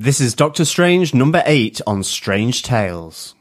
This is Doctor Strange number 8 on Strange Tales.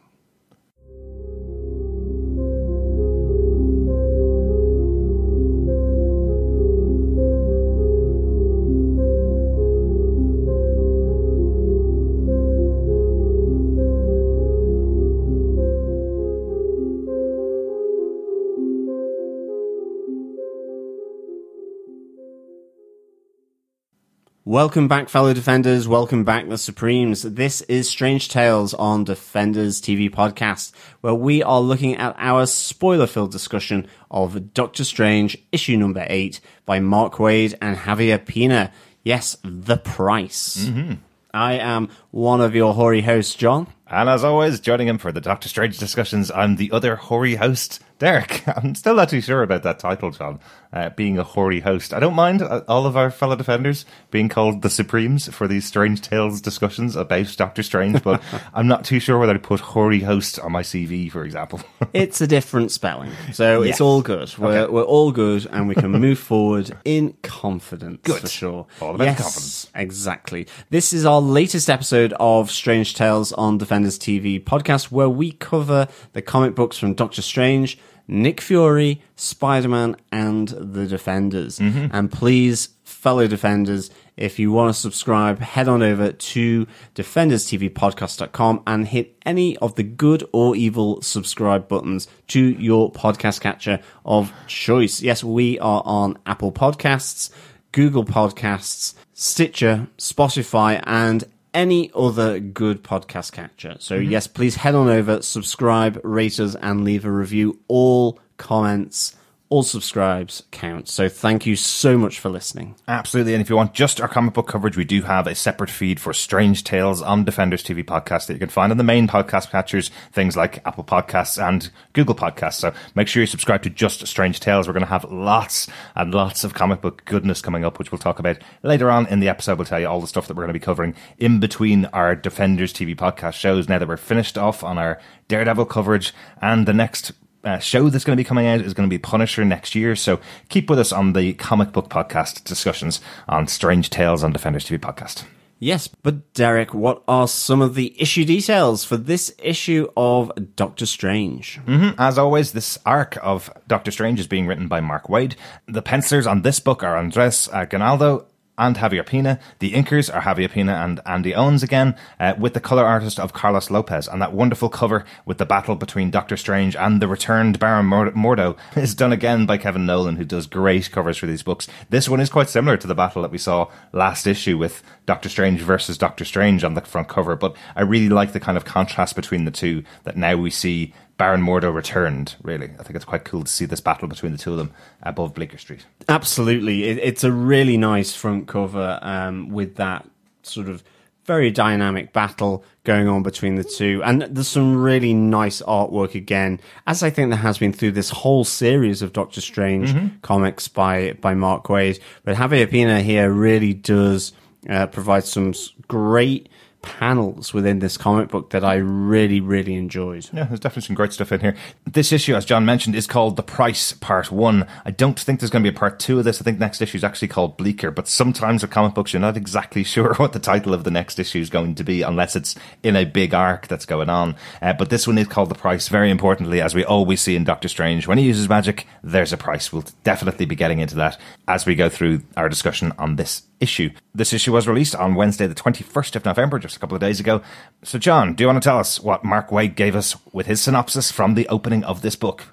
Welcome back, fellow defenders. Welcome back, the Supremes. This is Strange Tales on Defenders TV podcast, where we are looking at our spoiler filled discussion of Doctor Strange, issue number eight by Mark Waid and Javier Pina. Yes, The Price. Mm-hmm. I am one of your hoary hosts, John. And as always, joining him for the Doctor Strange discussions, I'm the other hoary host, Derek. I'm still not too sure about that title, John. Uh, being a hoary host. I don't mind uh, all of our fellow defenders being called the Supremes for these Strange Tales discussions about Doctor Strange, but I'm not too sure whether to put hoary host on my CV, for example. it's a different spelling, so Yes. it's all good. We're, Okay. we're all good, and we can move forward in confidence Good. for sure. All about yes, confidence. Exactly. This is our latest episode of Strange Tales on Defenders TV podcast, where we cover the comic books from Doctor Strange, Nick Fury, Spider Man, and the Defenders. Mm-hmm. And please, fellow Defenders, if you want to subscribe, head on over to defenderstvpodcast.com and hit any of the good or evil subscribe buttons to your podcast catcher of choice. Yes, we are on Apple Podcasts, Google Podcasts, Stitcher, Spotify, and any other good podcast catcher. So, mm-hmm. yes, please head on over, subscribe, rate us, and leave a review. All comments, all subscribes count. So, thank you so much for listening. Absolutely. And if you want just our comic book coverage, we do have a separate feed for Strange Tales on Defenders TV podcast that you can find on the main podcast catchers, things like Apple Podcasts and Google Podcasts. So make sure you subscribe to just Strange Tales. We're going to have lots and lots of comic book goodness coming up, which we'll talk about later on in the episode. We'll tell you all the stuff that we're going to be covering in between our Defenders TV podcast shows now that we're finished off on our Daredevil coverage and the next uh, show that's going to be coming out is going to be Punisher next year. So keep with us on the comic book podcast discussions on Strange Tales on Defenders TV podcast. Yes, but Derek, what are some of the issue details for this issue of Doctor Strange? As always, this arc of Doctor Strange is being written by Mark Waid. The pencilers on this book are Andres uh, Ganaldo and Javier Pina. The inkers are Javier Pina and Andy Owens again, uh, with the color artist of Carlos Lopez. And that wonderful cover with the battle between Doctor Strange and the returned Baron Mordo is done again by Kevin Nowlan, who does great covers for these books. This one is quite similar to the battle that we saw last issue with Doctor Strange versus Doctor Strange on the front cover, but I really like the kind of contrast between the two that now we see Baron Mordo returned, really. I think it's quite cool to see this battle between the two of them above Bleecker Street. Absolutely. It, it's a really nice front cover um, with that sort of very dynamic battle going on between the two. And there's some really nice artwork again, as I think there has been through this whole series of Doctor Strange comics by, by Mark Waid. But Javier Pina here really does uh, provide some great panels within this comic book that I really, really enjoyed. Yeah, there's definitely some great stuff in here. This issue, as John mentioned, is called The Price Part 1. I don't think there's going to be a part 2 of this. I think next issue is actually called Bleaker, but sometimes with comic books, you're not exactly sure what the title of the next issue is going to be unless it's in a big arc that's going on. Uh, but this one is called The Price, very importantly, as we always see in Doctor Strange. When he uses magic, there's a price. We'll definitely be getting into that as we go through our discussion on this issue. This issue was released on Wednesday, the 21st of November, just a couple of days ago. So, John, do you want to tell us what Mark Waid gave us with his synopsis from the opening of this book,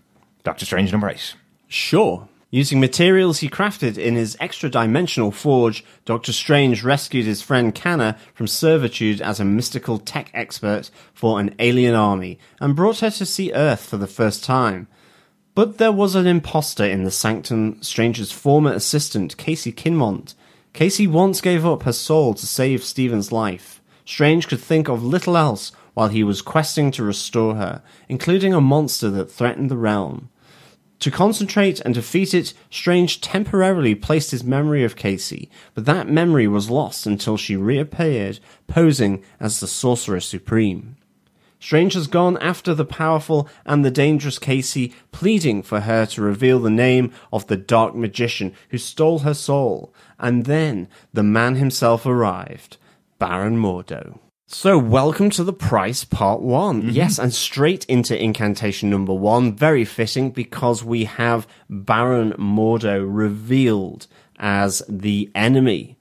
Doctor Strange number 8? Sure. Using materials he crafted in his extra dimensional forge, Doctor Strange rescued his friend Kanna from servitude as a mystical tech expert for an alien army and brought her to see Earth for the first time. But there was an impostor in the sanctum, Strange's former assistant, Casey Kinmont. Casey once gave up her soul to save Stephen's life. Strange could think of little else while he was questing to restore her, including a monster that threatened the realm. To concentrate and defeat it, Strange temporarily placed his memory of Casey, but that memory was lost until she reappeared, posing as the Sorcerer Supreme. Strange has gone after the powerful and the dangerous Casey, pleading for her to reveal the name of the dark magician who stole her soul. And then the man himself arrived. Baron Mordo. So, welcome to the price part one. Mm-hmm. Yes, and straight into incantation number one. Very fitting because we have Baron Mordo revealed as the enemy.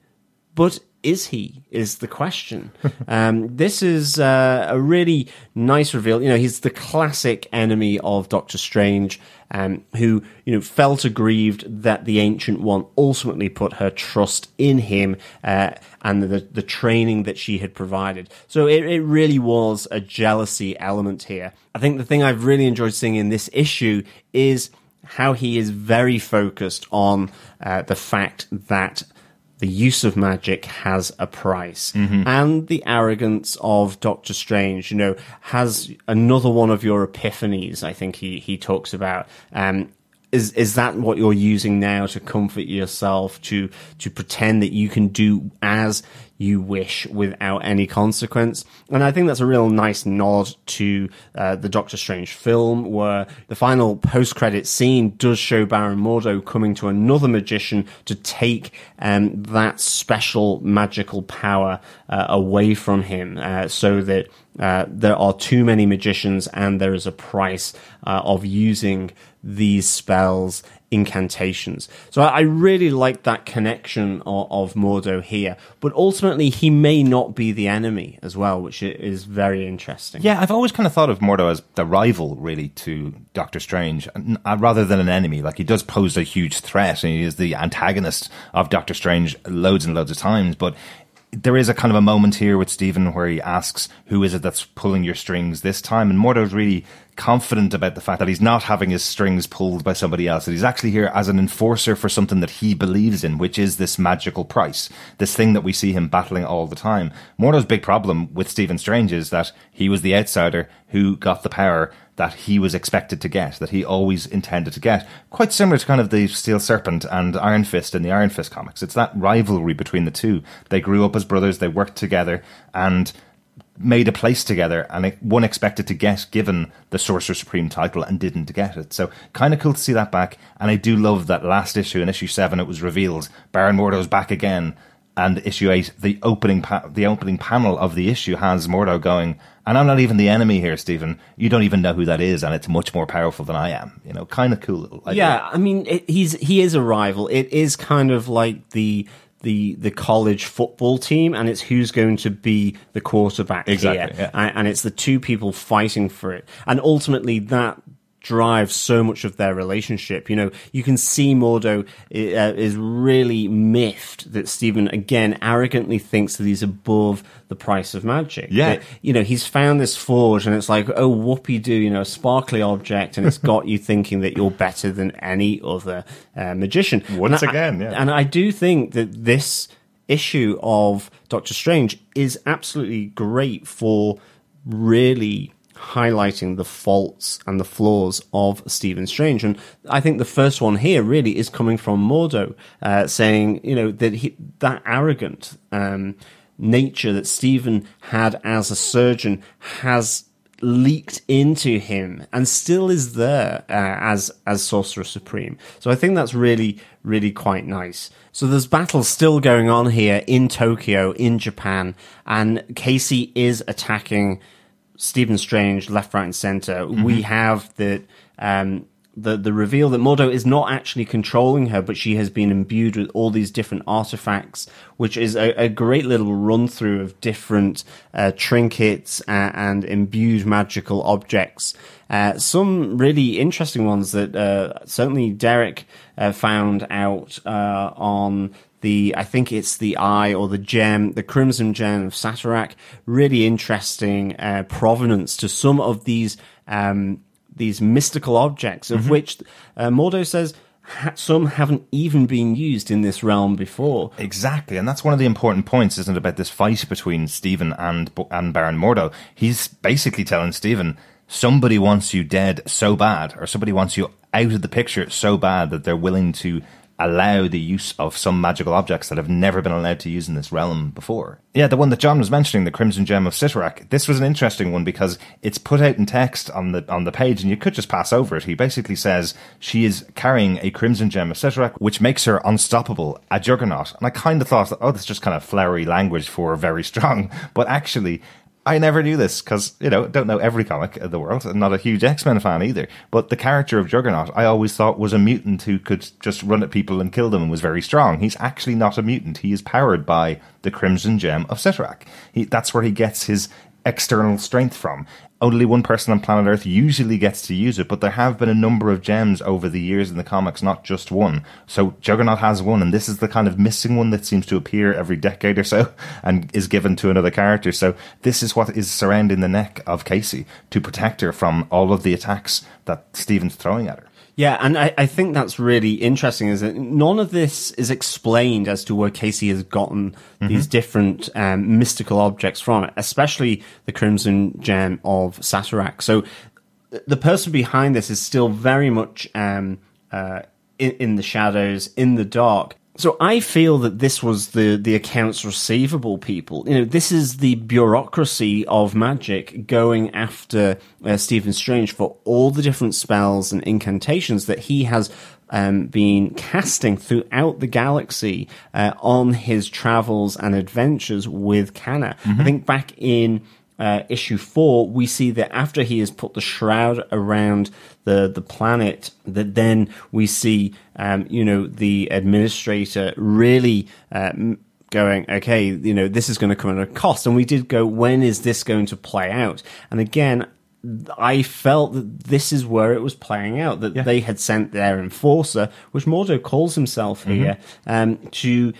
But is he? Is the question. um, this is uh, a really nice reveal. You know, he's the classic enemy of Doctor Strange, um, who you know felt aggrieved that the Ancient One ultimately put her trust in him uh, and the the training that she had provided. So it, it really was a jealousy element here. I think the thing I've really enjoyed seeing in this issue is how he is very focused on uh, the fact that the use of magic has a price. Mm-hmm. And the arrogance of Doctor Strange, you know, has another one of your epiphanies, I think he, he talks about. Um, is is that what you're using now to comfort yourself to to pretend that you can do as you wish without any consequence. And I think that's a real nice nod to uh, the Doctor Strange film, where the final post credit scene does show Baron Mordo coming to another magician to take um, that special magical power uh, away from him, uh, so that uh, there are too many magicians and there is a price uh, of using these spells incantations. So I, really like that connection of, of, Mordo here, but ultimately he may not be the enemy as well, which is very interesting. Yeah, I've always kind of thought of Mordo as the rival, really, to Doctor Strange, uh, rather than an enemy. Like he does pose a huge threat, and he is the antagonist of Doctor Strange loads and loads of times, but there is a kind of a moment here with Stephen where he asks, "Who is it that's pulling your strings this time?" And Mordo's really confident about the fact that he's not having his strings pulled by somebody else. That he's actually here as an enforcer for something that he believes in, which is this magical price, this thing that we see him battling all the time. Mordo's big problem with Stephen Strange is that he was the outsider who got the power that he was expected to get, that he always intended to get. Quite similar to kind of the Steel Serpent and Iron Fist in the Iron Fist comics. It's that rivalry between the two. They grew up as brothers, they worked together, and made a place together and one expected to get given the Sorcerer Supreme title and didn't get it. So kind of cool to see that back. And I do love that last issue in issue seven, it was revealed Baron Mordo's back again. And issue eight, the opening pa- the opening panel of the issue has Mordo going, and I'm not even the enemy here, Stephen. You don't even know who that is, and it's much more powerful than I am. You know, kind of cool. Yeah, I mean, it, he's he is a rival. It is kind of like the the the college football team, and it's who's going to be the quarterback exactly, here, yeah. and, and it's the two people fighting for it, and ultimately that drives so much of their relationship. You know, you can see Mordo uh, is really miffed that Stephen again arrogantly thinks that he's above the price of magic. Yeah, that, you know, he's found this forge, and it's like, oh, whoopee do, you know, a sparkly object, and it's got you thinking that you're better than any other uh, magician. Once and again, I, yeah, and I do think that this issue of Doctor Strange is absolutely great for really highlighting the faults and the flaws of Stephen Strange. And I think the first one here really is coming from Mordo, uh, saying, you know, that he, that arrogant, um, nature that Stephen had as a surgeon has leaked into him and still is there uh, as as sorcerer supreme so i think that's really really quite nice so there's battles still going on here in tokyo in japan and casey is attacking Stephen Strange left, right, and center. Mm-hmm. We have the um, the the reveal that Mordo is not actually controlling her, but she has been imbued with all these different artifacts, which is a, a great little run through of different uh, trinkets and, and, imbued magical objects. Uh, some really interesting ones that uh, certainly Derek uh, found out uh, on the I think it's the eye or the gem, the crimson gem of Cyttorak. Really interesting uh, provenance to some of these um, these mystical objects, of mm-hmm. which uh, Mordo says some haven't even been used in this realm before. Exactly, and that's one of the important points, isn't it, about this fight between Stephen and and Baron Mordo? He's basically telling Stephen, somebody wants you dead so bad, or somebody wants you out of the picture so bad that they're willing to allow the use of some magical objects that have never been allowed to use in this realm before. Yeah, the one that John was mentioning, the Crimson Gem of Cyttorak, this was an interesting one because it's put out in text on the on the page and you could just pass over it. He basically says she is carrying a Crimson Gem of Cyttorak, which makes her unstoppable, a juggernaut. And I kind of thought, oh, that's just kind of flowery language for very strong. But actually, I never knew this because, you know, don't know every comic in the world. I'm not a huge X Men fan either. But the character of Juggernaut, I always thought was a mutant who could just run at people and kill them and was very strong. He's actually not a mutant. He is powered by the Crimson Gem of Cyttorak. He, that's where he gets his external strength from only one person on planet Earth usually gets to use it, but there have been a number of gems over the years in the comics, not just one. So Juggernaut has one, and this is the kind of missing one that seems to appear every decade or so and is given to another character. So this is what is surrounding the neck of Casey to protect her from all of the attacks that Stephen's throwing at her. Yeah, and I, I think that's really interesting is that none of this is explained as to where Casey has gotten mm-hmm. these different um, mystical objects from, especially the Crimson Gem of Cyttorak. So the person behind this is still very much um, uh, in, in the shadows, in the dark. So I feel that this was the the accounts receivable people. You know, this is the bureaucracy of magic going after uh, Stephen Strange for all the different spells and incantations that he has um, been casting throughout the galaxy uh, on his travels and adventures with Kanna. Mm-hmm. I think back in uh, issue four, we see that after he has put the shroud around the the planet, that then we see, um, you know, the administrator really. Uh, going, okay, you know, this is going to come at a cost. And we did go, when is this going to play out? And again, I felt that this is where it was playing out, that yeah. they had sent their enforcer, which Mordo calls himself mm-hmm. here, um, to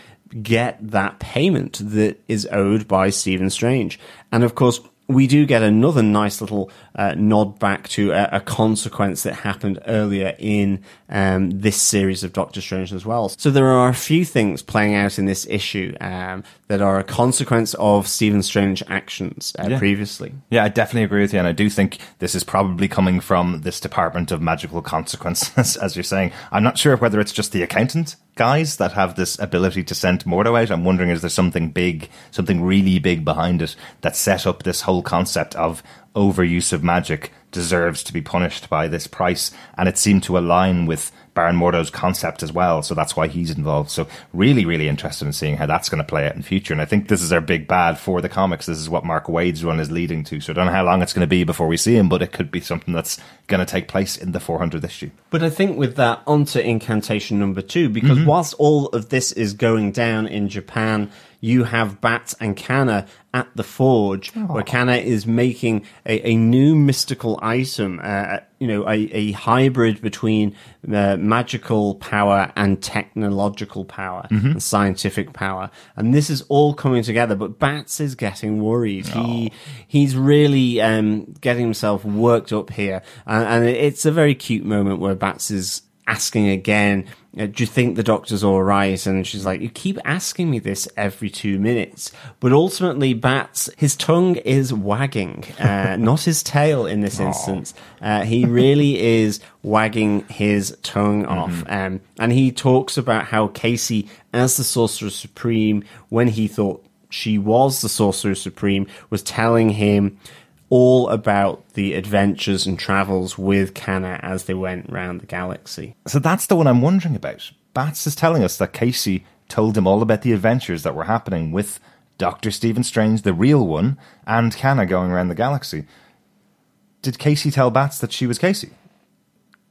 get that payment that is owed by Stephen Strange. And of course, we do get another nice little uh, nod back to a, a, consequence that happened earlier in um, this series of Doctor Strange as well. So there are a few things playing out in this issue um, that are a consequence of Stephen Strange actions uh, yeah. previously. Yeah, I definitely agree with you, and I do think this is probably coming from this department of magical consequences, as you're saying. I'm not sure whether it's just the accountant guys that have this ability to send Mordo out. I'm wondering is there something big, something really big behind it that set up this whole concept of overuse of magic deserves to be punished by this price, and it seemed to align with Baron Mordo's concept as well. So that's why he's involved. So really, really interested in seeing how that's going to play out in future. And I think this is our big bad for the comics. This is what Mark Waid's run is leading to. So I don't know how long it's going to be before we see him, but it could be something that's going to take place in the 400th issue. But I think with that, onto incantation number two, because mm-hmm. whilst all of this is going down in Japan, you have Bat and Kanna at the forge, Aww. where Kanna is making a, a new mystical item, uh, you know, a, a hybrid between uh, magical power and technological power mm-hmm. and scientific power. And this is all coming together, but Bats is getting worried. Aww. He, he's really, um, getting himself worked up here. And, and it's a very cute moment where Bats is asking again, uh, do you think the doctor's all right? And she's like, you keep asking me this every two minutes. But ultimately, Bats, his tongue is wagging, uh, not his tail in this Aww. instance. Uh, he really is wagging his tongue mm-hmm. off. Um, and he talks about how Casey, as the Sorcerer Supreme, when he thought she was the Sorcerer Supreme, was telling him all about the adventures and travels with Kanna as they went around the galaxy. So that's the one I'm wondering about. Bats is telling us that Casey told him all about the adventures that were happening with Doctor Stephen Strange, the real one, and Kanna going around the galaxy. Did Casey tell Bats that she was Casey?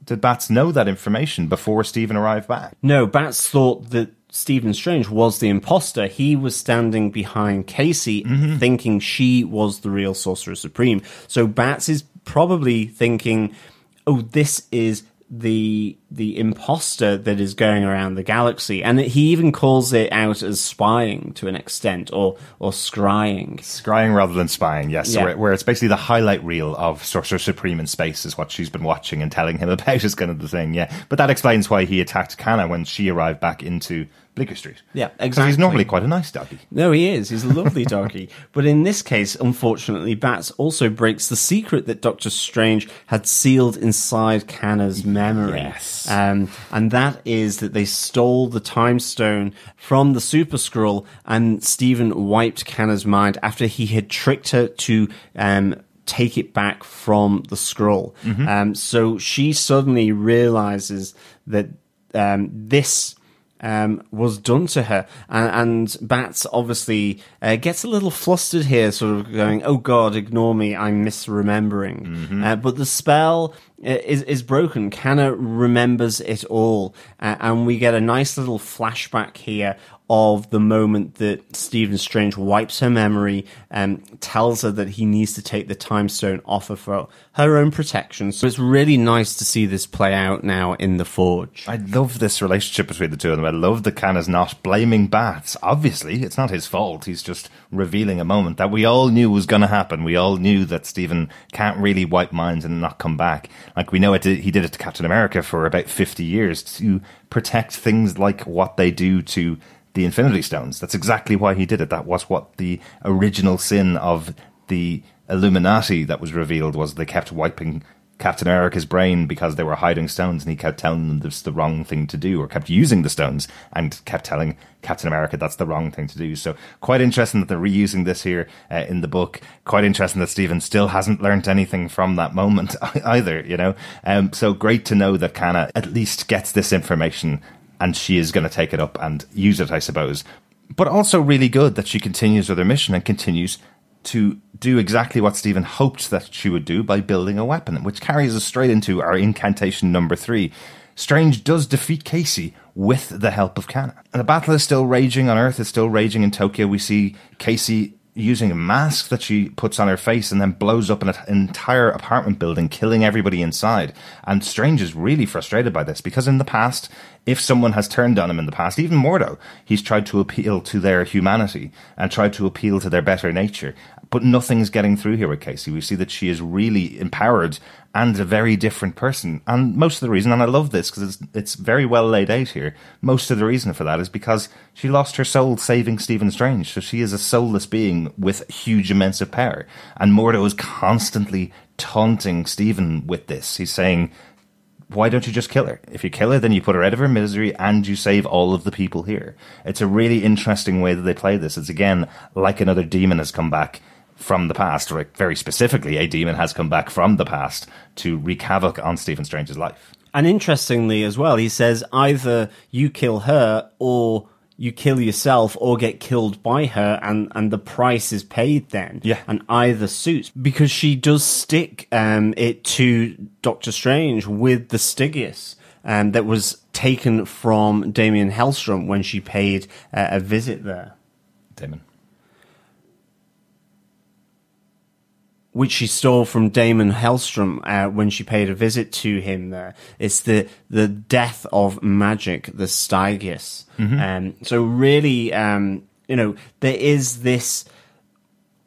Did Bats know that information before Stephen arrived back? No, Bats thought that Stephen Strange was the imposter. He was standing behind Casey, mm-hmm. thinking she was the real Sorcerer Supreme. So Bats is probably thinking, "Oh, this is the the imposter that is going around the galaxy and he even calls it out as spying to an extent or or scrying scrying rather than spying yes yeah. where, where, it's basically the highlight reel of sorcerer supreme in space is what she's been watching and telling him about is kind of the thing yeah but that explains why he attacked kanna when she arrived back into Bleecker Street. Yeah, exactly. he's normally quite a nice doggy. No, he is. He's a lovely doggy. but in this case, unfortunately, Bats also breaks the secret that Doctor Strange had sealed inside Kanna's memory. Yes. Um, and that is that they stole the time stone from the Super Skrull, and Stephen wiped Kanna's mind after he had tricked her to um, take it back from the Skrull. Um, so she suddenly realizes that um, this um, was done to her. And, and Bats obviously uh, gets a little flustered here, sort of going, "Oh God, ignore me, I'm misremembering." Uh, but the spell is is broken. Kanna remembers it all, uh, and we get a nice little flashback here of the moment that Stephen Strange wipes her memory and tells her that he needs to take the time stone off her for her own protection. So it's really nice to see this play out now in the Forge. I love this relationship between the two of them. I love that Kanna's not blaming Bats. Obviously, it's not his fault. He's just revealing a moment that we all knew was going to happen. We all knew that Stephen can't really wipe minds and not come back. Like we know it. He did it to Captain America for about fifty years to protect things like what they do to the Infinity Stones. That's exactly why he did it. That was what the original sin of the Illuminati that was revealed was. They kept wiping Captain America's brain because they were hiding stones, and he kept telling them this is the wrong thing to do, or kept using the stones and kept telling Captain America that's the wrong thing to do. So quite interesting that they're reusing this here uh, in the book. Quite interesting that Stephen still hasn't learnt anything from that moment either. You know, um, so great to know that Kanna at least gets this information, and she is going to take it up and use it, I suppose. But also really good that she continues with her mission and continues to do exactly what Stephen hoped that she would do by building a weapon, which carries us straight into our incantation number three. Strange does defeat Casey with the help of Kanna. And the battle is still raging on Earth, it's still raging in Tokyo. We see Casey using a mask that she puts on her face and then blows up an entire apartment building, killing everybody inside. And Strange is really frustrated by this because in the past, if someone has turned on him in the past, even Mordo, he's tried to appeal to their humanity and tried to appeal to their better nature. But nothing's getting through here with Casey. We see that she is really empowered and a very different person. And most of the reason, and I love this because it's, it's very well laid out here, most of the reason for that is because she lost her soul saving Stephen Strange. So she is a soulless being with huge amounts of power. And Mordo is constantly taunting Stephen with this. He's saying, why don't you just kill her? If you kill her, then you put her out of her misery and you save all of the people here. It's a really interesting way that they play this. It's again like another demon has come back from the past, or very specifically, a demon has come back from the past to wreak havoc on Stephen Strange's life. And interestingly as well, he says either you kill her or you kill yourself or get killed by her and, and the price is paid then. Yeah. And either suits. Because she does stick um, it to Doctor Strange with the Stygius um, that was taken from Damien Hellstrom when she paid uh, a visit there. Daimon. Which she stole from Daimon Hellstrom uh, when she paid a visit to him there. It's the the death of magic, the Stygius. Um, so really, um, you know, there is this.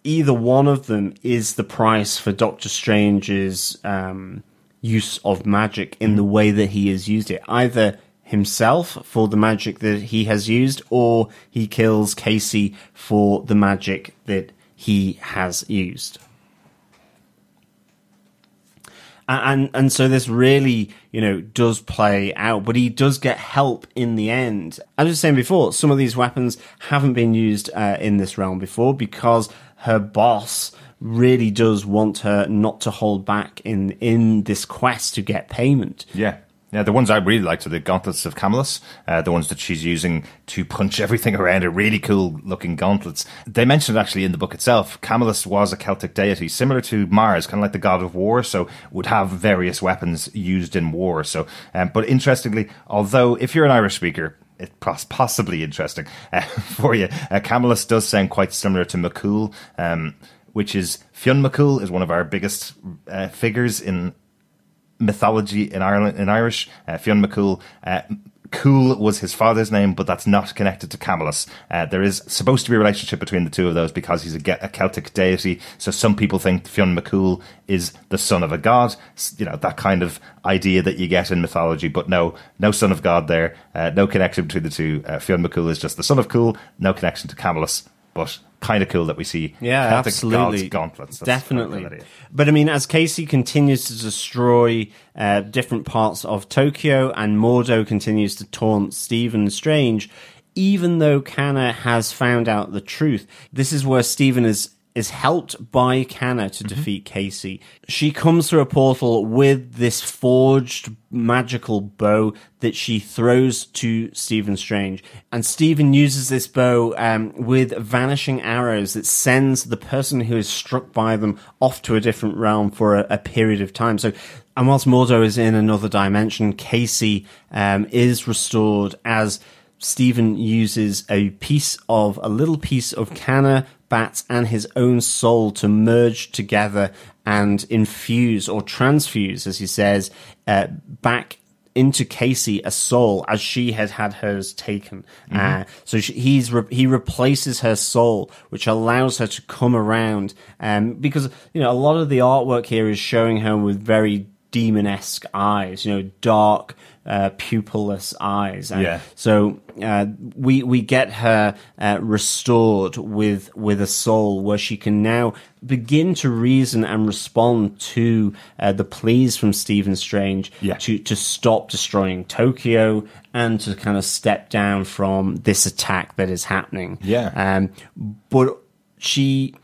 Either one of them is the price for Doctor Strange's um, use of magic in the way that he has used it. Either himself for the magic that he has used, or he kills Casey for the magic that he has used and and so this really you know does play out but he does get help in the end as I was saying before some of these weapons haven't been used uh, in this realm before because her boss really does want her not to hold back in in this quest to get payment Yeah. Yeah, the ones I really liked are the gauntlets of Camulus, uh, the ones that she's using to punch everything around her. Really cool looking gauntlets. They mentioned it actually in the book itself. Camulus was a Celtic deity, similar to Mars, kind of like the god of war, so would have various weapons used in war. So, um, but interestingly, although if you're an Irish speaker, it's possibly interesting uh, for you. Uh, does sound quite similar to McCool, um, which is Fionn McCool is one of our biggest uh, figures in mythology in Ireland in Irish. Uh, Fionn McCool uh, Cool was his father's name, but that's not connected to Camulus. Uh, there is supposed to be a relationship between the two of those because he's a, a Celtic deity. So some people think Fionn McCool is the son of a god. You know that kind of idea that you get in mythology, but no, no son of God there. Uh, no connection between the two. Uh, Fionn McCool is just the son of Cool. No connection to Camulus, but kind of cool that we see yeah, Celtic absolutely. gauntlets. That's Definitely. cool. But I mean, as Casey continues to destroy uh, different parts of Tokyo and Mordo continues to taunt Stephen Strange, even though Kanna has found out the truth, this is where Stephen is is helped by Kanna to defeat Casey. She comes through a portal with this forged magical bow that she throws to Stephen Strange. And Stephen uses this bow um, with vanishing arrows that sends the person who is struck by them off to a different realm for a, a period of time. So, and whilst Mordo is in another dimension, Casey um, is restored as Stephen uses a piece of a little piece of Kanna, Bat, and his own soul to merge together and infuse or transfuse, as he says, uh, back into Casey a soul as she had had hers taken. Uh, so she, he's re- he replaces her soul, which allows her to come around. Um, because you know a lot of the artwork here is showing her with very demon-esque eyes, you know, dark, uh, pupilless eyes. And Yeah. So uh, we we get her uh, restored with with a soul where she can now begin to reason and respond to uh, the pleas from Stephen Strange Yeah. to to stop destroying Tokyo and to kind of step down from this attack that is happening. Yeah. Um, but she,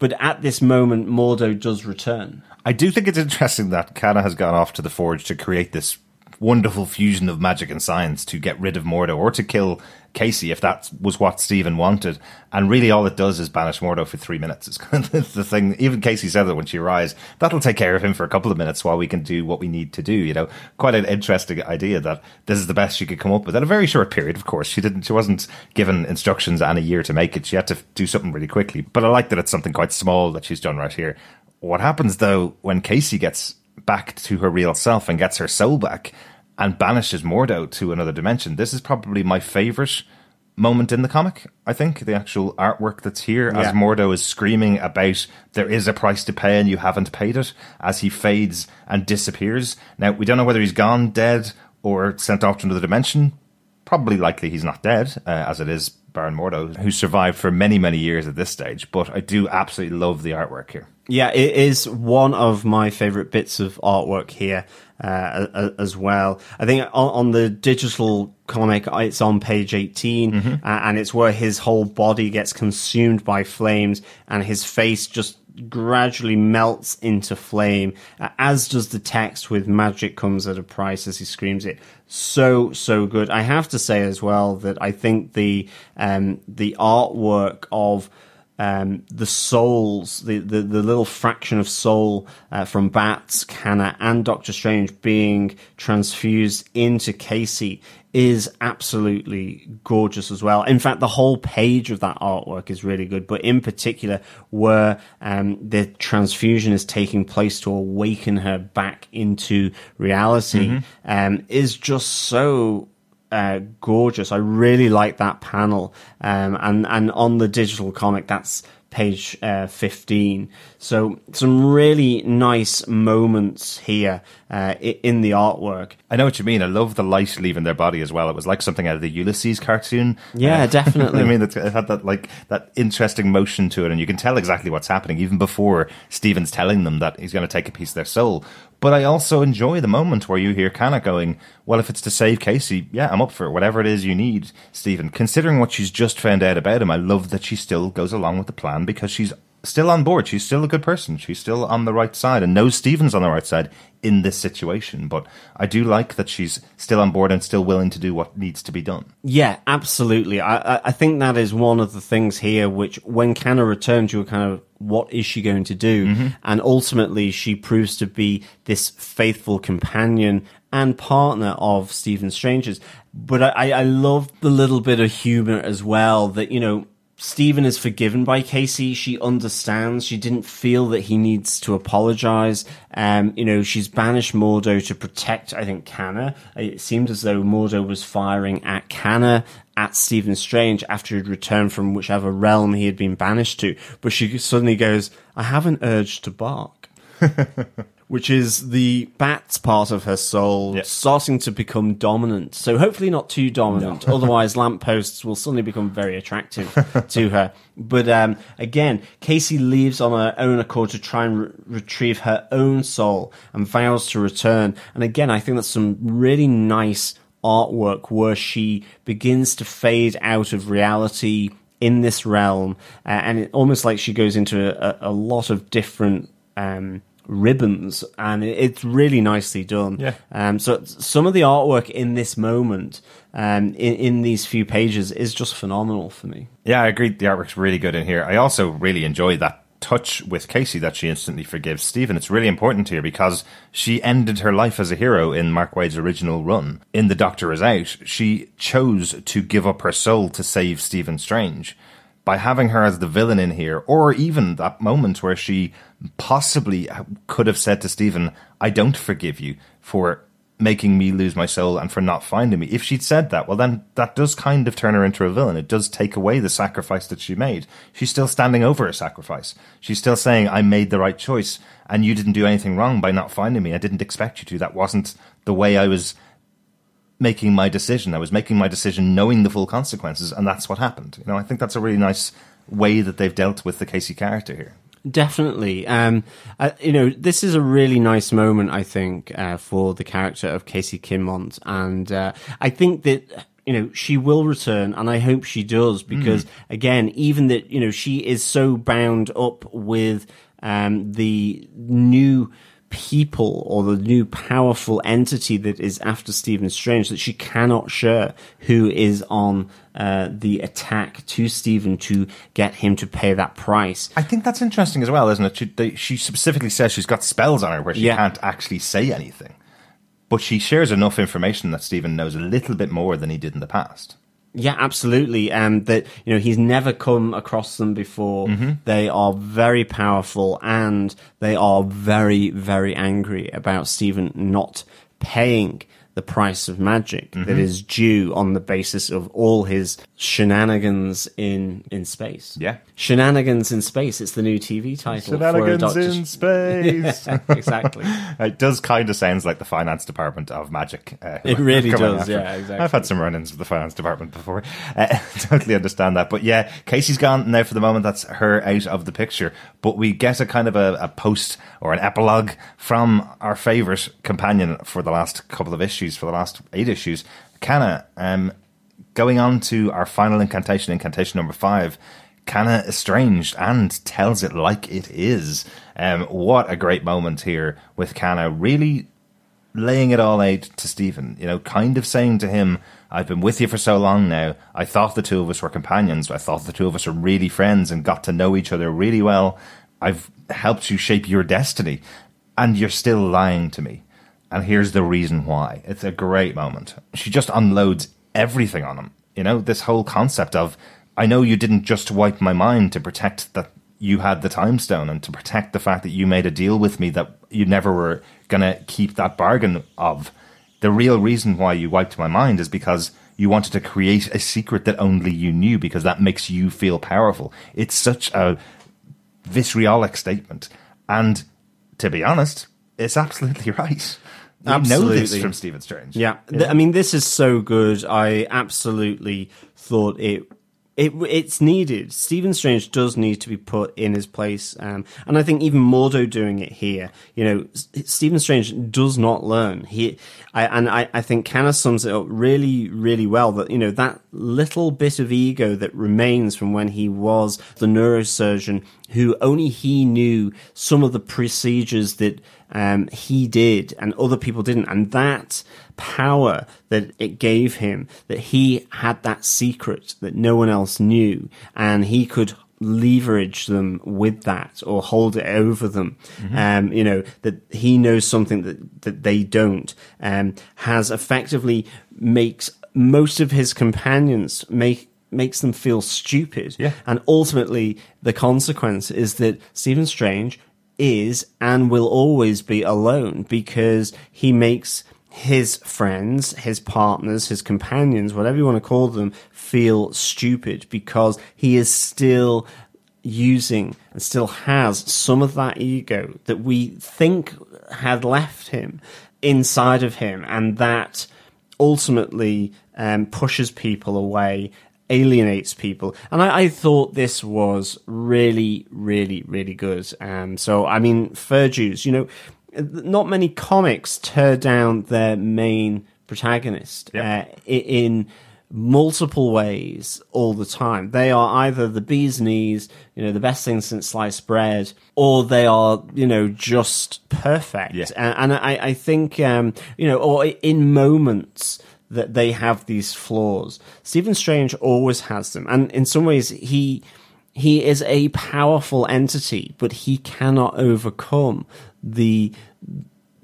but at this moment, Mordo does return. I do think it's interesting that Kanna has gone off to the Forge to create this wonderful fusion of magic and science to get rid of Mordo or to kill Casey if that was what Stephen wanted. And really all it does is banish Mordo for three minutes. It's kind of the thing. Even Casey said that when she arrives, that'll take care of him for a couple of minutes while we can do what we need to do. You know, quite an interesting idea that this is the best she could come up with in a very short period. Of course, she didn't, she wasn't given instructions and a year to make it. She had to do something really quickly. But I like that it's something quite small that she's done right here. What happens though when Casey gets back to her real self and gets her soul back and banishes Mordo to another dimension? This is probably my favorite moment in the comic. I think the actual artwork that's here as Mordo is screaming about there is a price to pay and you haven't paid it as he fades and disappears. Now we don't know whether he's gone dead or sent off to another dimension. Probably likely he's not dead, uh, as it is Baron Mordo, who survived for many, many years at this stage. But I do absolutely love the artwork here. Yeah, it is one of my favorite bits of artwork here uh, as well. I think on, on the digital comic, it's on page 18, uh, and it's where his whole body gets consumed by flames and his face just gradually melts into flame, as does the text with magic comes at a price as he screams it. So, so good. I have to say as well that I think the, um, the artwork of, um, the souls, the, the, the little fraction of soul uh, from Bats, Kanna, and Doctor Strange being transfused into Casey is absolutely gorgeous as well. In fact, the whole page of that artwork is really good, but in particular, where um, the transfusion is taking place to awaken her back into reality, um, is just so uh, gorgeous. I really like that panel, um, and and on the digital comic, that's page uh, fifteen. So some really nice moments here uh, in the artwork. I know what you mean. I love the light leaving their body as well. It was like something out of the Ulysses cartoon. Yeah, Uh, definitely. I mean, it it had that like that interesting motion to it, and you can tell exactly what's happening even before Stephen's telling them that he's going to take a piece of their soul. But I also enjoy the moment where you hear Kanna going, "Well, if it's to save Casey, yeah, I'm up for it. Whatever it is you need, Stephen." Considering what she's just found out about him, I love that she still goes along with the plan because she's still on board. She's still a good person. She's still on the right side and knows Stephen's on the right side in this situation. But I do like that she's still on board and still willing to do what needs to be done. Yeah, absolutely. I, I- think that is one of the things here which, when Kanna returns, you're kind of, what is she going to do? Mm-hmm. And ultimately, she proves to be this faithful companion and partner of Stephen Strange's. But I I love the little bit of humor as well that, you know, Stephen is forgiven by Casey. She understands. She didn't feel that he needs to apologize. Um, you know, she's banished Mordo to protect, I think, Kanna. It seemed as though Mordo was firing at Kanna, at Stephen Strange after he'd returned from whichever realm he had been banished to. But she suddenly goes, I have an urge to bark. which is the bat's part of her soul Yep. starting to become dominant. So hopefully not too dominant. Otherwise, lampposts will suddenly become very attractive to her. But um, again, Casey leaves on her own accord to try and re- retrieve her own soul and vows to return. And again, I think that's some really nice artwork where she begins to fade out of reality in this realm, uh, and it almost like she goes into a, a lot of different um, ribbons, and it's really nicely done. Yeah. Um, so some of the artwork in this moment, um, in, in these few pages, is just phenomenal for me. Yeah, I agree. The artwork's really good in here. I also really enjoy that touch with Casey that she instantly forgives Stephen. It's really important here because she ended her life as a hero in Mark Waid's original run. In The Doctor is Out, she chose to give up her soul to save Stephen Strange. By having her as the villain in here, or even that moment where she possibly could have said to Stephen, I don't forgive you for making me lose my soul and for not finding me. If she'd said that, well, then that does kind of turn her into a villain. It does take away the sacrifice that she made. She's still standing over her sacrifice. She's still saying, I made the right choice and you didn't do anything wrong by not finding me. I didn't expect you to. That wasn't the way I was making my decision. I was making my decision knowing the full consequences, and that's what happened. You know, I think that's a really nice way that they've dealt with the Casey character here. Definitely. Um, you know, this is a really nice moment, I think, uh, for the character of Casey Kinmont. And uh, I think that, you know, she will return, and I hope she does, because, again, even that, you know, she is so bound up with um, the new people or the new powerful entity that is after Stephen Strange that she cannot share who is on uh, the attack to Stephen to get him to pay that price. I think that's interesting as well, isn't it? She, they, she specifically says she's got spells on her where she Yeah. can't actually say anything. But she shares enough information that Stephen knows a little bit more than he did in the past. Yeah, absolutely. Um, that you know he's never come across them before. They are very powerful, and they are very, very angry about Stephen not paying the price of magic that is due on the basis of all his shenanigans in in space. Yeah. shenanigans in space. It's the new TV title. for in space. exactly. It does kind of sounds like the finance department of magic. Uh, It really does, yeah, exactly. I've had some run-ins with the finance department before. Uh, totally understand that. But yeah, Casey's gone now for the moment. That's her out of the picture. But we get a kind of a, a post or an epilogue from our favourite companion for the last couple of issues, for the last eight issues, Kanna, Um, going on to our final incantation, incantation number five. Kanna estranged and tells it like it is. Um, what a great moment here with Kanna really laying it all out to Stephen, you know, kind of saying to him, I've been with you for so long now. I thought the two of us were companions. I thought the two of us were really friends and got to know each other really well. I've helped you shape your destiny, and you're still lying to me. And here's the reason why. It's a great moment. She just unloads everything on him. You know, this whole concept of, I know you didn't just wipe my mind to protect that you had the time stone and to protect the fact that you made a deal with me that you never were going to keep that bargain of. The real reason why you wiped my mind is because you wanted to create a secret that only you knew because that makes you feel powerful. It's such a vitriolic statement. And to be honest, it's absolutely right. We know this Absolutely. from Stephen Strange. Yeah, Th- I mean, this is so good. I absolutely thought it. It, it's needed. Stephen Strange does need to be put in his place, um, and I think even Mordo doing it here. You know, S- Stephen Strange does not learn. He, I, and I, I think Kanna sums it up really, really well. That you know that little bit of ego that remains from when he was the neurosurgeon, who only he knew some of the procedures that um, he did and other people didn't. And that power that it gave him, that he had that secret that no one else knew, and he could leverage them with that or hold it over them. Um, you know, that he knows something that, that they don't, um, has effectively makes most of his companions make makes them feel stupid. Yeah. And ultimately, the consequence is that Stephen Strange is and will always be alone because he makes his friends, his partners, his companions, whatever you want to call them, feel stupid because he is still using and still has some of that ego that we think had left him inside of him and that ultimately um, pushes people away alienates people. And I, I, thought this was really really really good. Um, so i mean fur jews you know not many comics tear down their main protagonist uh, in multiple ways all the time. They are either the bee's knees, you know, the best thing since sliced bread, or they are, you know, just perfect. Yeah. And, and I, I think, um, you know, or in moments that they have these flaws. Stephen Strange always has them. And in some ways, he, he is a powerful entity, but he cannot overcome the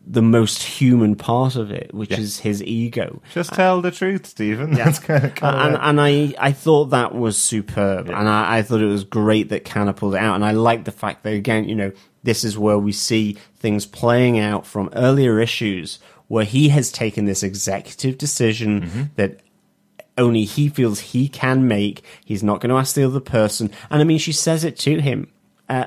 the most human part of it, which Yeah. is his ego. Just tell the truth, Stephen. That's kind of, kind and, of and I, I thought that was superb, and I, I thought it was great that Kanna pulled it out, and I like the fact that again, you know, this is where we see things playing out from earlier issues where he has taken this executive decision Mm-hmm. that only he feels he can make. He's not going to ask the other person, and I mean, she says it to him. Uh,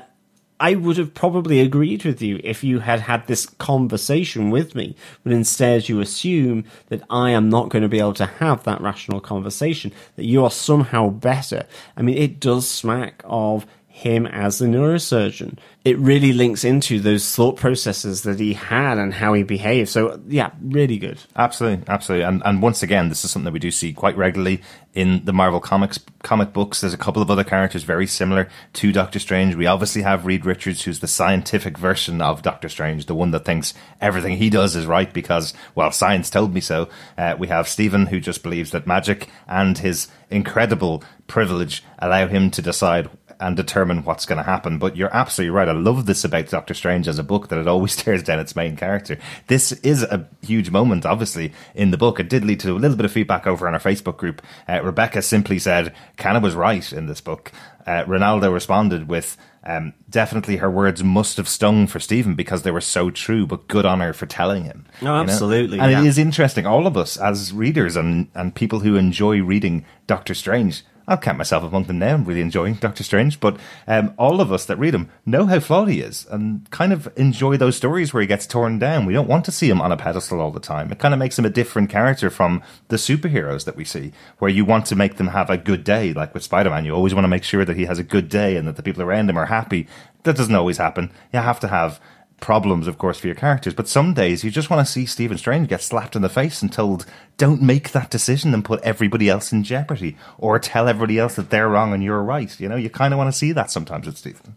I would have probably agreed with you if you had had this conversation with me, but instead you assume that I am not going to be able to have that rational conversation, that you are somehow better. I mean, it does smack of him as the neurosurgeon. It really links into those thought processes that he had and how he behaved. So, yeah, really good. Absolutely, absolutely, and and once again, this is something that we do see quite regularly in the Marvel comics comic books. There's a couple of other characters very similar to Doctor Strange. We obviously have Reed Richards, who's the scientific version of Doctor Strange, the one that thinks everything he does is right because well, science told me so. Uh, we have Stephen, who just believes that magic and his incredible privilege allow him to decide and determine what's going to happen. But you're absolutely right. I love this about Doctor Strange as a book that it always tears down its main character. This is a huge moment, obviously, in the book. It did lead to a little bit of feedback over on our Facebook group. Uh, Rebecca simply said, Kanna was right in this book. Uh, Ronaldo responded with, um, definitely her words must have stung for Stephen because they were so true, but good on her for telling him. Oh, absolutely, And yeah. it is interesting. All of us as readers and, and people who enjoy reading Doctor Strange, I'll count myself among them now. I'm really enjoying Doctor Strange, but um, all of us that read him know how flawed he is and kind of enjoy those stories where he gets torn down. We don't want to see him on a pedestal all the time. It kind of makes him a different character from the superheroes that we see, where you want to make them have a good day. Like with Spider Man, you always want to make sure that he has a good day and that the people around him are happy. That doesn't always happen. You have to have problems, of course, for your characters. But some days you just want to see Stephen Strange get slapped in the face and told, don't make that decision and put everybody else in jeopardy or tell everybody else that they're wrong and you're right. You know, you kind of want to see that sometimes with Stephen.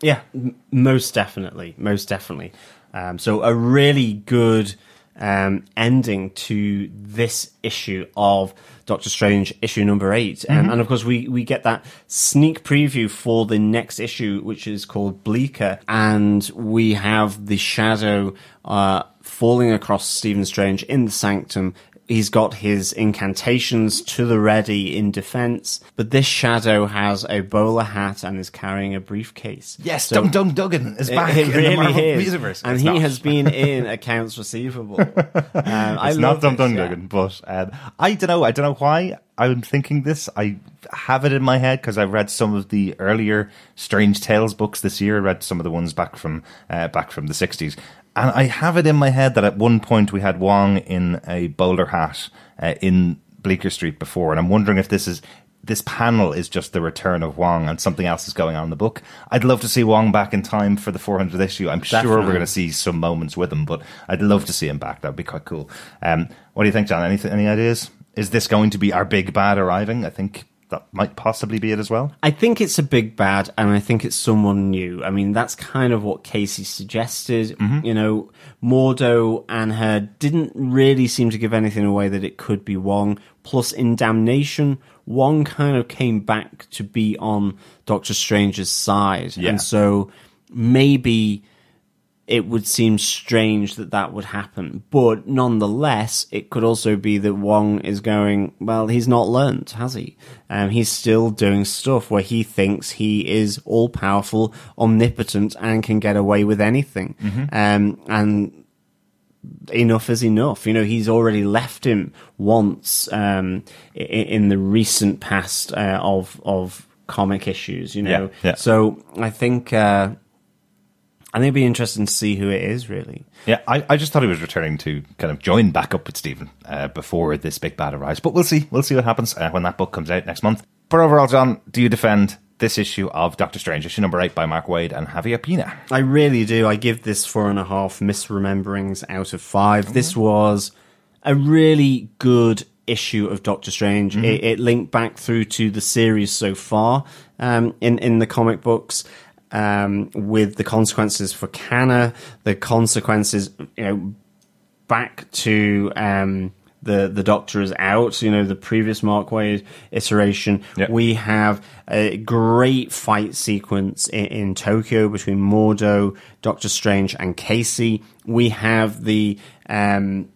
Yeah, m- most definitely, most definitely. Um, so a really good um, ending to this issue of Doctor Strange, issue number 8 Um, and of course, we we get that sneak preview for the next issue, which is called Bleaker, and we have the shadow uh, falling across Stephen Strange in the Sanctum. He's got his incantations to the ready in defense, but this shadow has a bowler hat and is carrying a briefcase. Yes, So- Dum Dum Dugan is back it in really the Marvel is. universe. And It's he not. has been in accounts receivable. Um, I It's not Dum Dum yeah. Dugan, but um, I don't know. I don't know why I'm thinking this. I have it in my head because I read some of the earlier Strange Tales books this year. I read some of the ones back from uh, back from the '60s, and I have it in my head that at one point we had Wong in a bowler hat uh, in Bleecker Street before, and I'm wondering if this is. This panel is just the return of Wong, and something else is going on in the book. I'd love to see Wong back in time for the 400th issue. I'm sure we're going to see some moments with him, but I'd love to see him back. That'd be quite cool. Um, what do you think, John? Anything, any ideas? Is this going to be our big bad arriving? I think that might possibly be it as well. I think it's a big bad, and I think it's someone new. I mean, that's kind of what Casey suggested. Mm-hmm. You know, Mordo and her didn't really seem to give anything away that it could be Wong. Plus, in Damnation, Wong kind of came back to be on Doctor Strange's side. Yeah. And so maybe it would seem strange that that would happen. But nonetheless, it could also be that Wong is going, well, he's not learned, has he? Um, he's still doing stuff where he thinks he is all powerful, omnipotent, and can get away with anything. Um, and enough is enough. You know, he's already left him once um, i- in the recent past uh, of of comic issues. You know, Yeah, yeah. so I think uh, I think it'd be interesting to see who it is. Really, Yeah, I, I just thought he was returning to kind of join back up with Stephen uh, before this big bad arrives. But we'll see. We'll see what happens uh, when that book comes out next month. But overall, John, do you defend this issue of Doctor Strange, issue number eight by Mark Waid and Javier Pina? I really do. I give this four and a half misrememberings out of five. This was a really good issue of Doctor Strange. It, it linked back through to the series so far um, in in the comic books. Um, with the consequences for Kanna, the consequences, you know, back to um, the the Doctor is out. You know, the previous Mark Waid iteration. Yep. We have a great fight sequence in, in Tokyo between Mordo, Doctor Strange, and Casey. We have the um,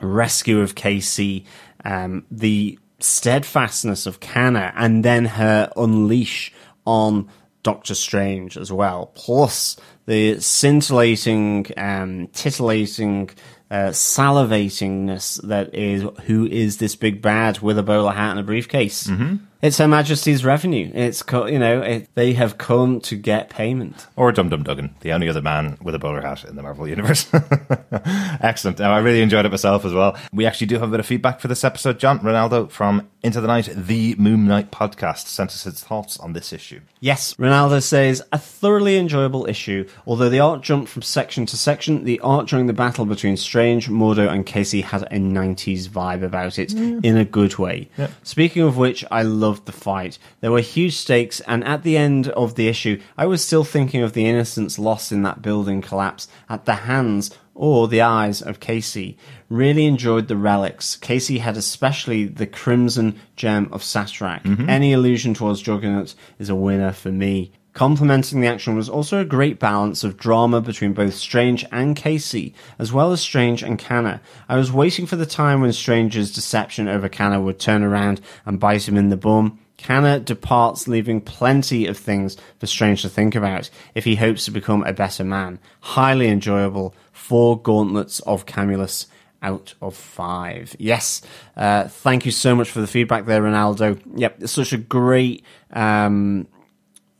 rescue of Casey, um, the steadfastness of Kanna, and then her unleash on Doctor Strange as well. Plus the scintillating, um, titillating, uh, salivatingness that is who is this big bad with a bowler hat and a briefcase. Mm-hmm. It's Her Majesty's revenue. It's co- you know it, they have come to get payment. Or Dum Dum Dugan, the only other man with a bowler hat in the Marvel Universe. Excellent. Now, I really enjoyed it myself as well. We actually do have a bit of feedback for this episode. John Ronaldo from Into the Night, the Moon Knight podcast, sent us his thoughts on this issue. Yes, Ronaldo says a thoroughly enjoyable issue. Although the art jumped from section to section, the art during the battle between Strange, Mordo, and Casey had a 90s vibe about it mm. in a good way. Speaking of which, I loved the fight. There were huge stakes, and at the end of the issue, I was still thinking of the innocents lost in that building collapse at the hands or the eyes of Casey. Really enjoyed the relics. Casey had especially the Crimson Gem of Cyttorak. Mm-hmm. Any allusion towards Juggernaut is a winner for me. Complementing the action was also a great balance of drama between both Strange and Casey, as well as Strange and Kanna. I was waiting for the time when Strange's deception over Kanna would turn around and bite him in the bum. Kanna departs, leaving plenty of things for Strange to think about if he hopes to become a better man. Highly enjoyable. Four gauntlets of Camulus out of five. Yes, uh, thank you so much for the feedback there, Ronaldo. Yep, it's such a great um,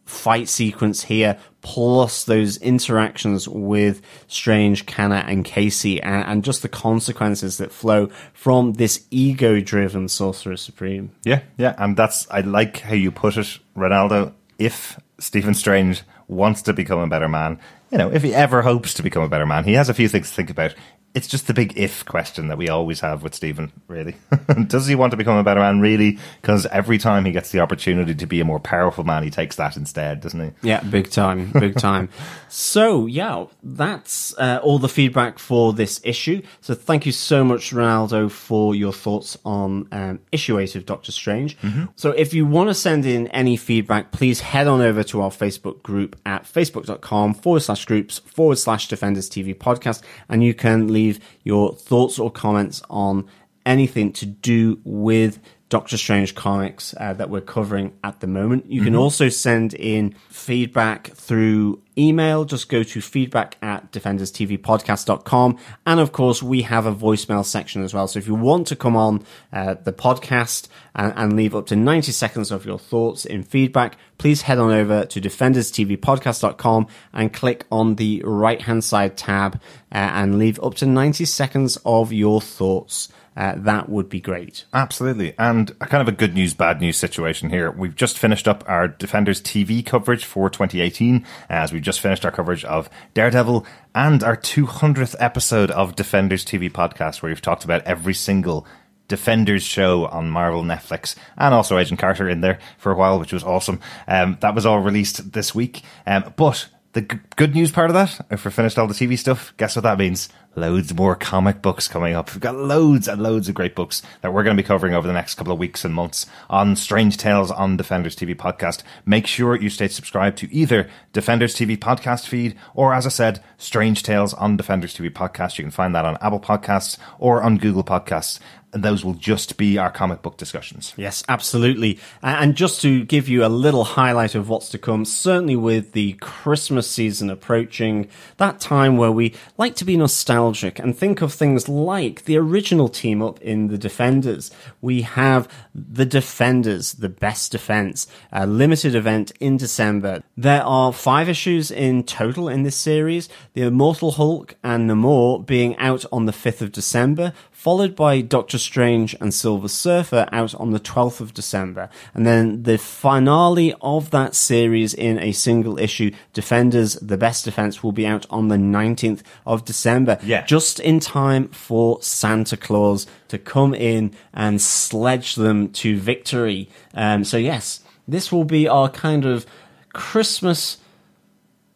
fight sequence here, plus those interactions with Strange, Kanna, and Casey, and, and just the consequences that flow from this ego-driven Sorcerer Supreme. Yeah, yeah, and that's I like how you put it, Ronaldo. If Stephen Strange wants to become a better man, you know, if he ever hopes to become a better man, he has a few things to think about. It's just the big if question that we always have with Stephen, really. Does he want to become a better man, really? Because every time he gets the opportunity to be a more powerful man, he takes that instead, doesn't he? Yeah, big time, big time. so, yeah, that's uh, all the feedback for this issue. So, thank you so much, Ronaldo, for your thoughts on um, issue 8 of Doctor Strange. So, if you want to send in any feedback, please head on over to our Facebook group at facebook.com forward slash groups forward slash Defenders TV podcast, and you can leave your thoughts or comments on anything to do with Doctor Strange comics uh, that we're covering at the moment. You can also send in feedback through email. Just go to feedback at defenderstvpodcast.com. And of course, we have a voicemail section as well. So if you want to come on uh, the podcast and, and leave up to 90 seconds of your thoughts in feedback, please head on over to defenderstvpodcast.com and click on the right hand side tab uh, and leave up to 90 seconds of your thoughts. Uh, that would be great. Absolutely. And a kind of a good news, bad news situation here. We've just finished up our Defenders TV coverage for 2018, as we've just finished our coverage of Daredevil and our 200th episode of Defenders TV podcast, where we've talked about every single Defenders show on Marvel Netflix, and also Agent Carter in there for a while, which was awesome. Um, that was all released this week. Um, but the g- good news part of that, if we're finished all the TV stuff, guess what that means? Loads more comic books coming up. We've got loads and loads of great books that we're going to be covering over the next couple of weeks and months on Strange Tales on Defenders TV podcast. Make sure you stay subscribed to either Defenders TV podcast feed or, as I said, Strange Tales on Defenders TV podcast. You can find that on Apple Podcasts or on Google Podcasts and those will just be our comic book discussions. Yes, absolutely. And just to give you a little highlight of what's to come, certainly with the Christmas season approaching, that time where we like to be nostalgic and think of things like the original team up in The Defenders. We have The Defenders, The Best Defense, a limited event in December. There are five issues in total in this series, The Immortal Hulk and Namor being out on the 5th of December, followed by Doctor Strange and Silver Surfer out on the 12th of December. And then the finale of that series in a single issue, Defenders, The Best Defense, will be out on the 19th of December. Yeah. Just in time for Santa Claus to come in and sledge them to victory. Um, so yes, this will be our kind of Christmas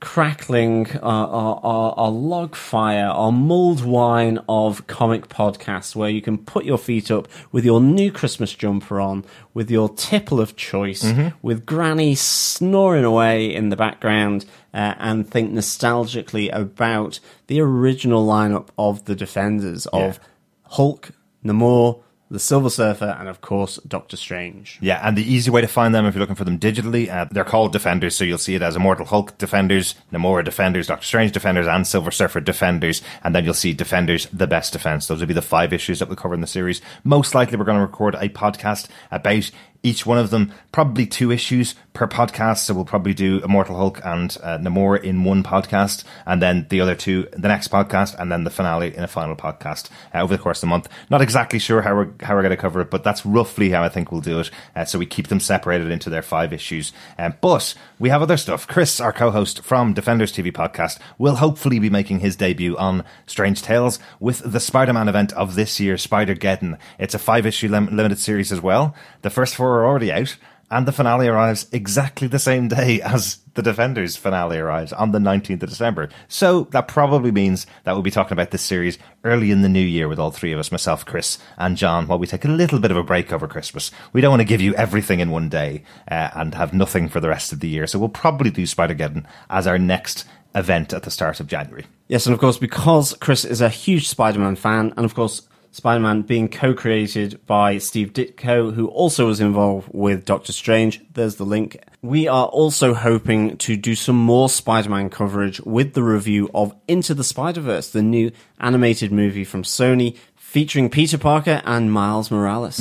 crackling our, our, our, our log fire, our mulled wine of comic podcasts where you can put your feet up with your new Christmas jumper on, with your tipple of choice, with Granny snoring away in the background, uh, and think nostalgically about the original lineup of the Defenders of Hulk, Namor, the Silver Surfer, and of course Doctor Strange. Yeah, and the easy way to find them if you're looking for them digitally, uh, they're called Defenders, so you'll see it as Immortal Hulk Defenders, Namora Defenders, Doctor Strange Defenders, and Silver Surfer Defenders, and then you'll see Defenders, the best defense. Those will be the five issues that we'll cover in the series. Most likely, we're going to record a podcast about each one of them, probably two issues per podcast. So we'll probably do Immortal Hulk and uh, Namor in one podcast, and then the other two the next podcast, and then the finale in a final podcast uh, over the course of the month. Not exactly sure how we're how we're going to cover it, but that's roughly how I think we'll do it. Uh, so we keep them separated into their five issues. Um, but we have other stuff. Chris, our co-host from Defenders TV podcast, will hopefully be making his debut on Strange Tales with the Spider-Man event of this year, Spider-Geddon. It's a five-issue lim- limited series as well. The first four are already out, and the finale arrives exactly the same day as the Defenders finale arrives on the 19th of December. So that probably means that we'll be talking about this series early in the new year with all three of us, myself, Chris, and John, while we take a little bit of a break over Christmas. We don't want to give you everything in one day uh, and have nothing for the rest of the year. So we'll probably do Spider-Geddon as our next event at the start of January. Yes, and of course, because Chris is a huge Spider Man fan, and of course, Spider Man being co created by Steve Ditko, who also was involved with Doctor Strange, there's the link. We are also hoping to do some more Spider Man coverage with the review of Into the Spider Verse, the new animated movie from Sony. Featuring Peter Parker and Miles Morales.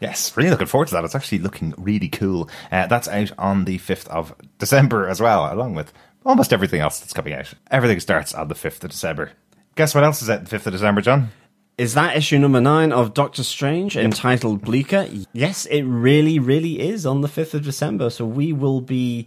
Yes, really looking forward to that. It's actually looking really cool. Uh, that's out on the 5th of December as well, along with almost everything else that's coming out. Everything starts on the 5th of December. Guess what else is out the 5th of December, John? Is that issue number nine of Doctor Strange entitled Bleaker? Yes, it really, really is on the 5th of December. So we will be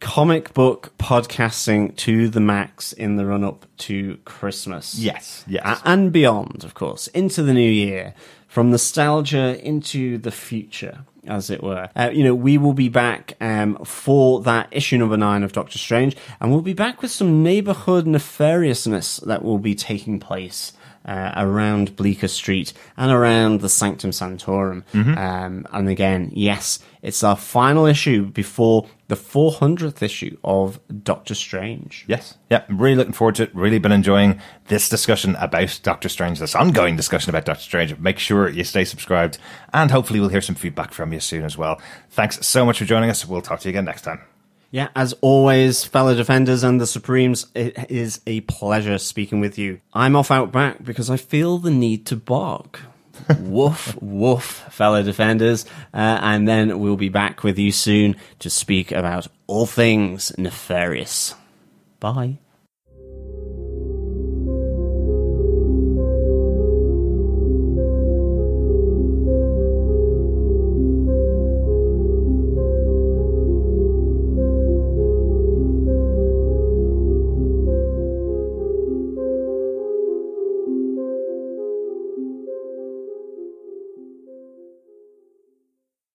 comic book podcasting to the max in the run up to Christmas. Yes, yes. And beyond, of course, into the new year, from nostalgia into the future, as it were. Uh, you know, we will be back um, for that issue number nine of Doctor Strange, and we'll be back with some neighborhood nefariousness that will be taking place. Uh, around Bleecker Street and around the Sanctum Sanctorum. Um, and again, yes, it's our final issue before the 400th issue of Doctor Strange. Yes. Yeah, I'm really looking forward to it. Really been enjoying this discussion about Doctor Strange, this ongoing discussion about Doctor Strange. Make sure you stay subscribed, and hopefully we'll hear some feedback from you soon as well. Thanks so much for joining us. We'll talk to you again next time. Yeah, as always, fellow defenders and the Supremes, it is a pleasure speaking with you. I'm off out back because I feel the need to bark. woof, woof, fellow defenders. Uh, and then we'll be back with you soon to speak about all things nefarious. Bye.